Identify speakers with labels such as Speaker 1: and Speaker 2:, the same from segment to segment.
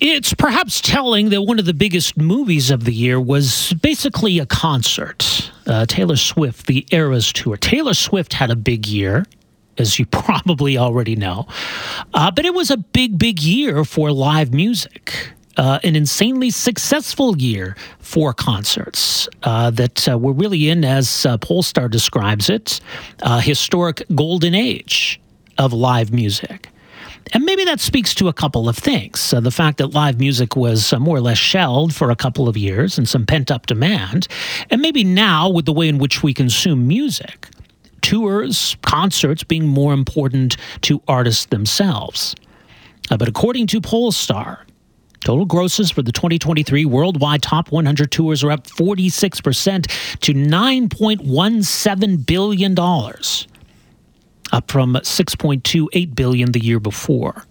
Speaker 1: it's perhaps telling that one of the biggest movies of the year was basically a concert. Uh, Taylor Swift, the Eras Tour. Taylor Swift had a big year, as you probably already know, uh, but it was a big, big year for live music. Uh, an insanely successful year for concerts uh, that uh, we're really in, as uh, Pollstar describes it, a historic golden age of live music. And maybe that speaks to a couple of things. The fact that live music was uh, more or less shelved for a couple of years and some pent up demand. And maybe now, with the way in which we consume music, tours, concerts being more important to artists themselves. Uh, but according to Pollstar, Total grosses for the 2023 worldwide top 100 tours are up 46% to $9.17 billion up from 6.28 billion the year before.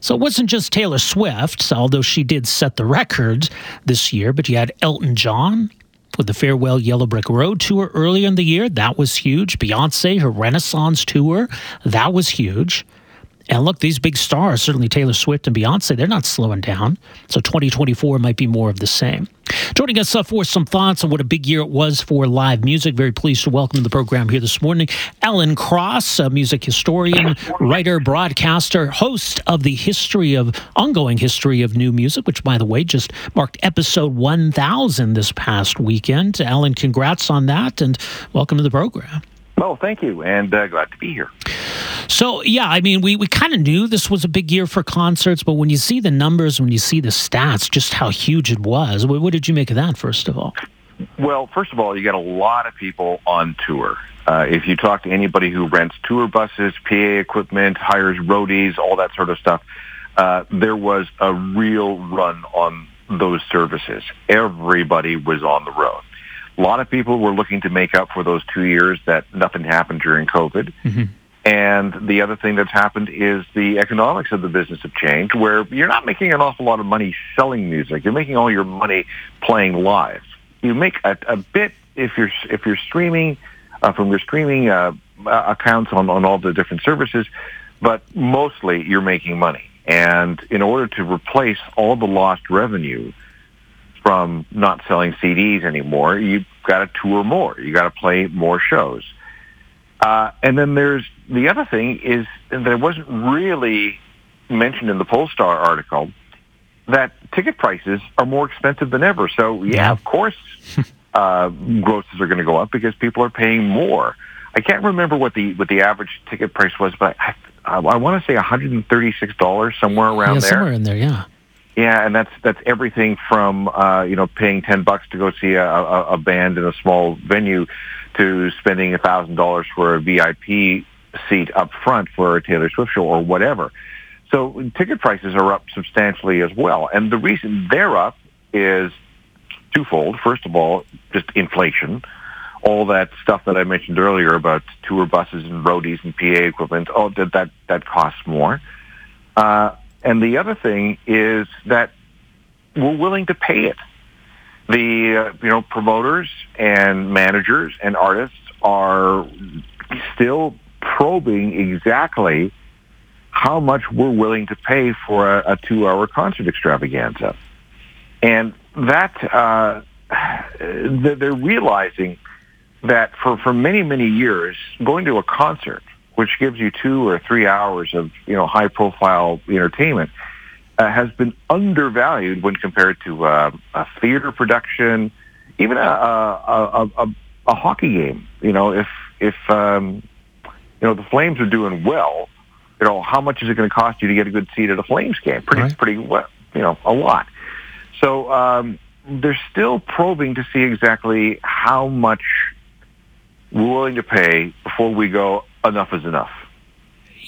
Speaker 1: So it wasn't just Taylor Swift, although she did set the record this year, but you had Elton John with the Farewell Yellow Brick Road tour earlier in the year. That was huge. Beyonce, her Renaissance tour, that was huge. And look, these big stars, certainly Taylor Swift and Beyonce, they're not slowing down. So 2024 might be more of the same. Joining us uh, for some thoughts on what a big year it was for live music. Very pleased to welcome to the program here this morning Alan Cross, a music historian, writer, broadcaster, host of the history of ongoing history of new music, which, by the way, just marked episode 1000 this past weekend. Alan, congrats on that and welcome to the program.
Speaker 2: Well, thank you, and uh, glad to be here.
Speaker 1: So, yeah, I mean, we, we kind of knew this was a big year for concerts, but when you see the numbers, when you see the stats, just how huge it was, what, what did you make of that, first of all?
Speaker 2: Well, first of all, you got a lot of people on tour. Uh, if you talk to anybody who rents tour buses, PA equipment, hires roadies, all that sort of stuff, uh, there was a real run on those services. Everybody was on the road. A lot of people were looking to make up for those two years that nothing happened during COVID. Mm-hmm. And the other thing that's happened is the economics of the business have changed where you're not making an awful lot of money selling music. You're making all your money playing live. You make a, a bit if you're, if you're streaming uh, from your streaming uh, accounts on, on all the different services, but mostly you're making money. And in order to replace all the lost revenue from not selling CDs anymore, you've got to tour more. You got to play more shows. Uh, and then there's the other thing is that it wasn't really mentioned in the Pollstar article that ticket prices are more expensive than ever. So yeah, yeah. of course, uh, grosses are going to go up because people are paying more. I can't remember what the what the average ticket price was, but I, I, I want to say one hundred and thirty six dollars somewhere around
Speaker 1: yeah,
Speaker 2: there.
Speaker 1: Somewhere in there, yeah.
Speaker 2: Yeah, and that's that's everything from uh, you know paying ten bucks to go see a, a, a band in a small venue to spending a thousand dollars for a VIP seat up front for a Taylor Swift show or whatever. So ticket prices are up substantially as well, and the reason they're up is twofold. First of all, just inflation. All that stuff that I mentioned earlier about tour buses and roadies and PA equipment, oh, that that, that costs more. Uh, and the other thing is that we're willing to pay it. The uh, you know promoters and managers and artists are still probing exactly how much we're willing to pay for a, a two-hour concert extravaganza, and that uh, they're realizing that for for many many years, going to a concert which gives you two or three hours of you know high profile entertainment, uh, has been undervalued when compared to uh, a theater production, even a, a, a, a, a, hockey game. You know, if if um, you know the Flames are doing well, you know how much is it going to cost you to get a good seat at a Flames game? Pretty right. pretty well, you know, a lot. So um, they're still probing to see exactly how much we're willing to pay before we go enough is enough.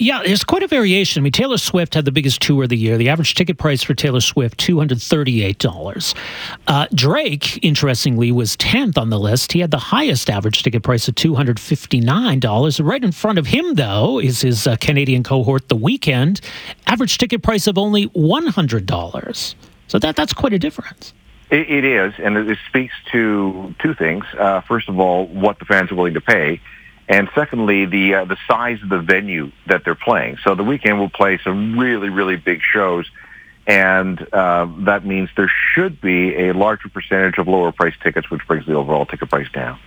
Speaker 1: Yeah, there's quite a variation. I mean, Taylor Swift had the biggest tour of the year. The average ticket price for Taylor Swift, $238. Uh, Drake, interestingly, was 10th on the list. He had the highest average ticket price of $259. Right in front of him, though, is his uh, Canadian cohort, The Weeknd, average ticket price of only $100. So that that's quite a difference.
Speaker 2: it, it is, and it speaks to two things. Uh, first of all, what the fans are willing to pay and secondly, the uh, the size of the venue that they're playing. So the Weeknd will play some really really big shows, and uh, that means there should be a larger percentage of lower price tickets, which brings the overall ticket price down.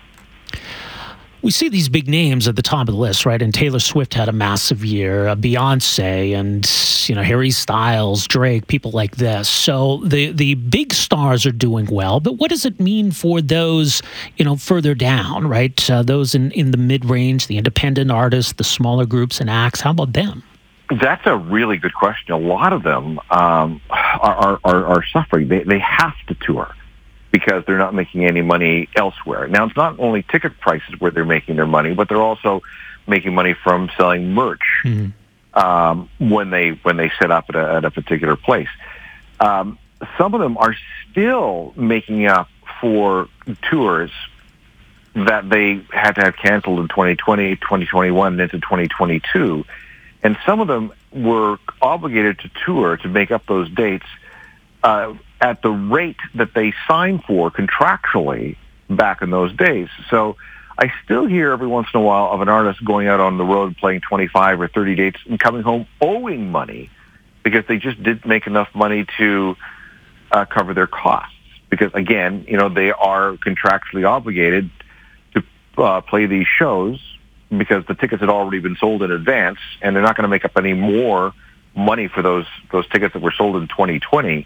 Speaker 1: We see these big names at the top of the list, right? And Taylor Swift had a massive year, uh, Beyonce, and you know Harry Styles, Drake, people like this. So the the big stars are doing well, but what does it mean for those you know further down, right? Uh, those in in the mid range, the independent artists, the smaller groups and acts. How about them?
Speaker 2: That's a really good question. A lot of them um, are, are, are suffering. They, they have to tour because they're not making any money elsewhere. Now, it's not only ticket prices where they're making their money, but they're also making money from selling merch mm-hmm. um, when they when they set up at a, at a particular place. Um, some of them are still making up for tours that they had to have canceled in 2020, 2021, and into 2022 and some of them were obligated to tour to make up those dates uh, at the rate that they signed for contractually back in those days. So I still hear every once in a while of an artist going out on the road playing 25 or 30 dates and coming home owing money because they just didn't make enough money to uh, cover their costs. Because again, you know, they are contractually obligated to uh, play these shows because the tickets had already been sold in advance, and they're not going to make up any more money for those those tickets that were sold in 2020.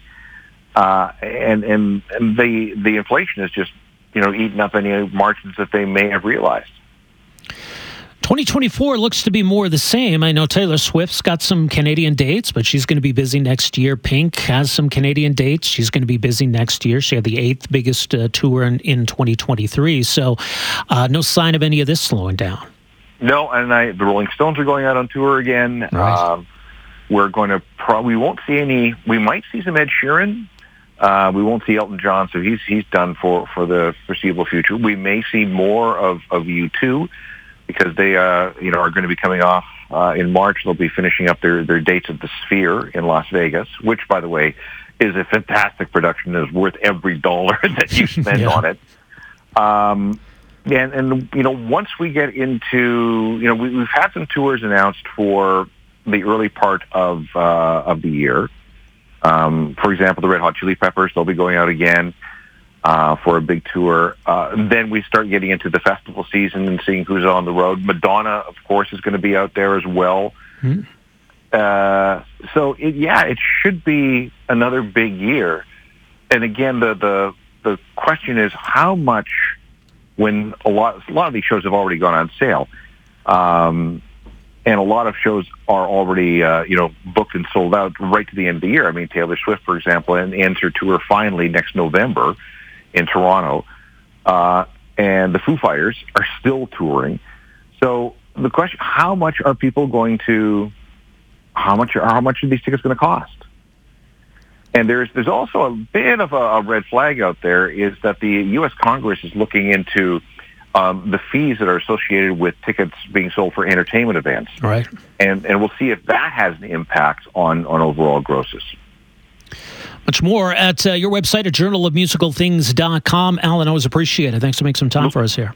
Speaker 2: Uh, and and and the the inflation is just you know eating up any margins that they may have realized.
Speaker 1: 2024 looks to be more the same. I know Taylor Swift's got some Canadian dates, but she's going to be busy next year. Pink has some Canadian dates. She's going to be busy next year. She had the eighth biggest uh, tour in, in 2023. So, uh, no sign of any of this slowing down.
Speaker 2: No, and I, the Rolling Stones are going out on tour again.
Speaker 1: Right. Um,
Speaker 2: we're going to probably we won't see any. We might see some Ed Sheeran. Uh, we won't see Elton John, so he's he's done for for the foreseeable future. We may see more of of U2 because they uh you know are going to be coming off uh, in March. They'll be finishing up their their dates at the Sphere in Las Vegas, which by the way is a fantastic production. Is worth every dollar that you spend yeah. on it. Um, and, and you know, once we get into, you know, we, we've had some tours announced for the early part of uh, of the year. Um, for example, the Red Hot Chili Peppers, they'll be going out again uh, for a big tour. Uh, then we start getting into the festival season and seeing who's on the road. Madonna, of course, is going to be out there as well. Mm-hmm. Uh, so it, yeah, it should be another big year. And again, the the the question is how much when a lot a lot of these shows have already gone on sale, um, and a lot of shows are already uh, you know booked and sold out right to the end of the year. I mean, Taylor Swift, for example, and ends her tour finally next November in Toronto, uh, and the Foo Fighters are still touring. So the question: How much are people going to? How much? Are, how much are these tickets going to cost? And there's there's also a bit of a, a red flag out there is that the U.S. Congress is looking into um, the fees that are associated with tickets being sold for entertainment events.
Speaker 1: Right.
Speaker 2: And and we'll see if that has an impact on on overall grosses.
Speaker 1: Much more at uh, your website at journalofmusicalthings.com. Alan, always appreciate it. Thanks for making some time for us here.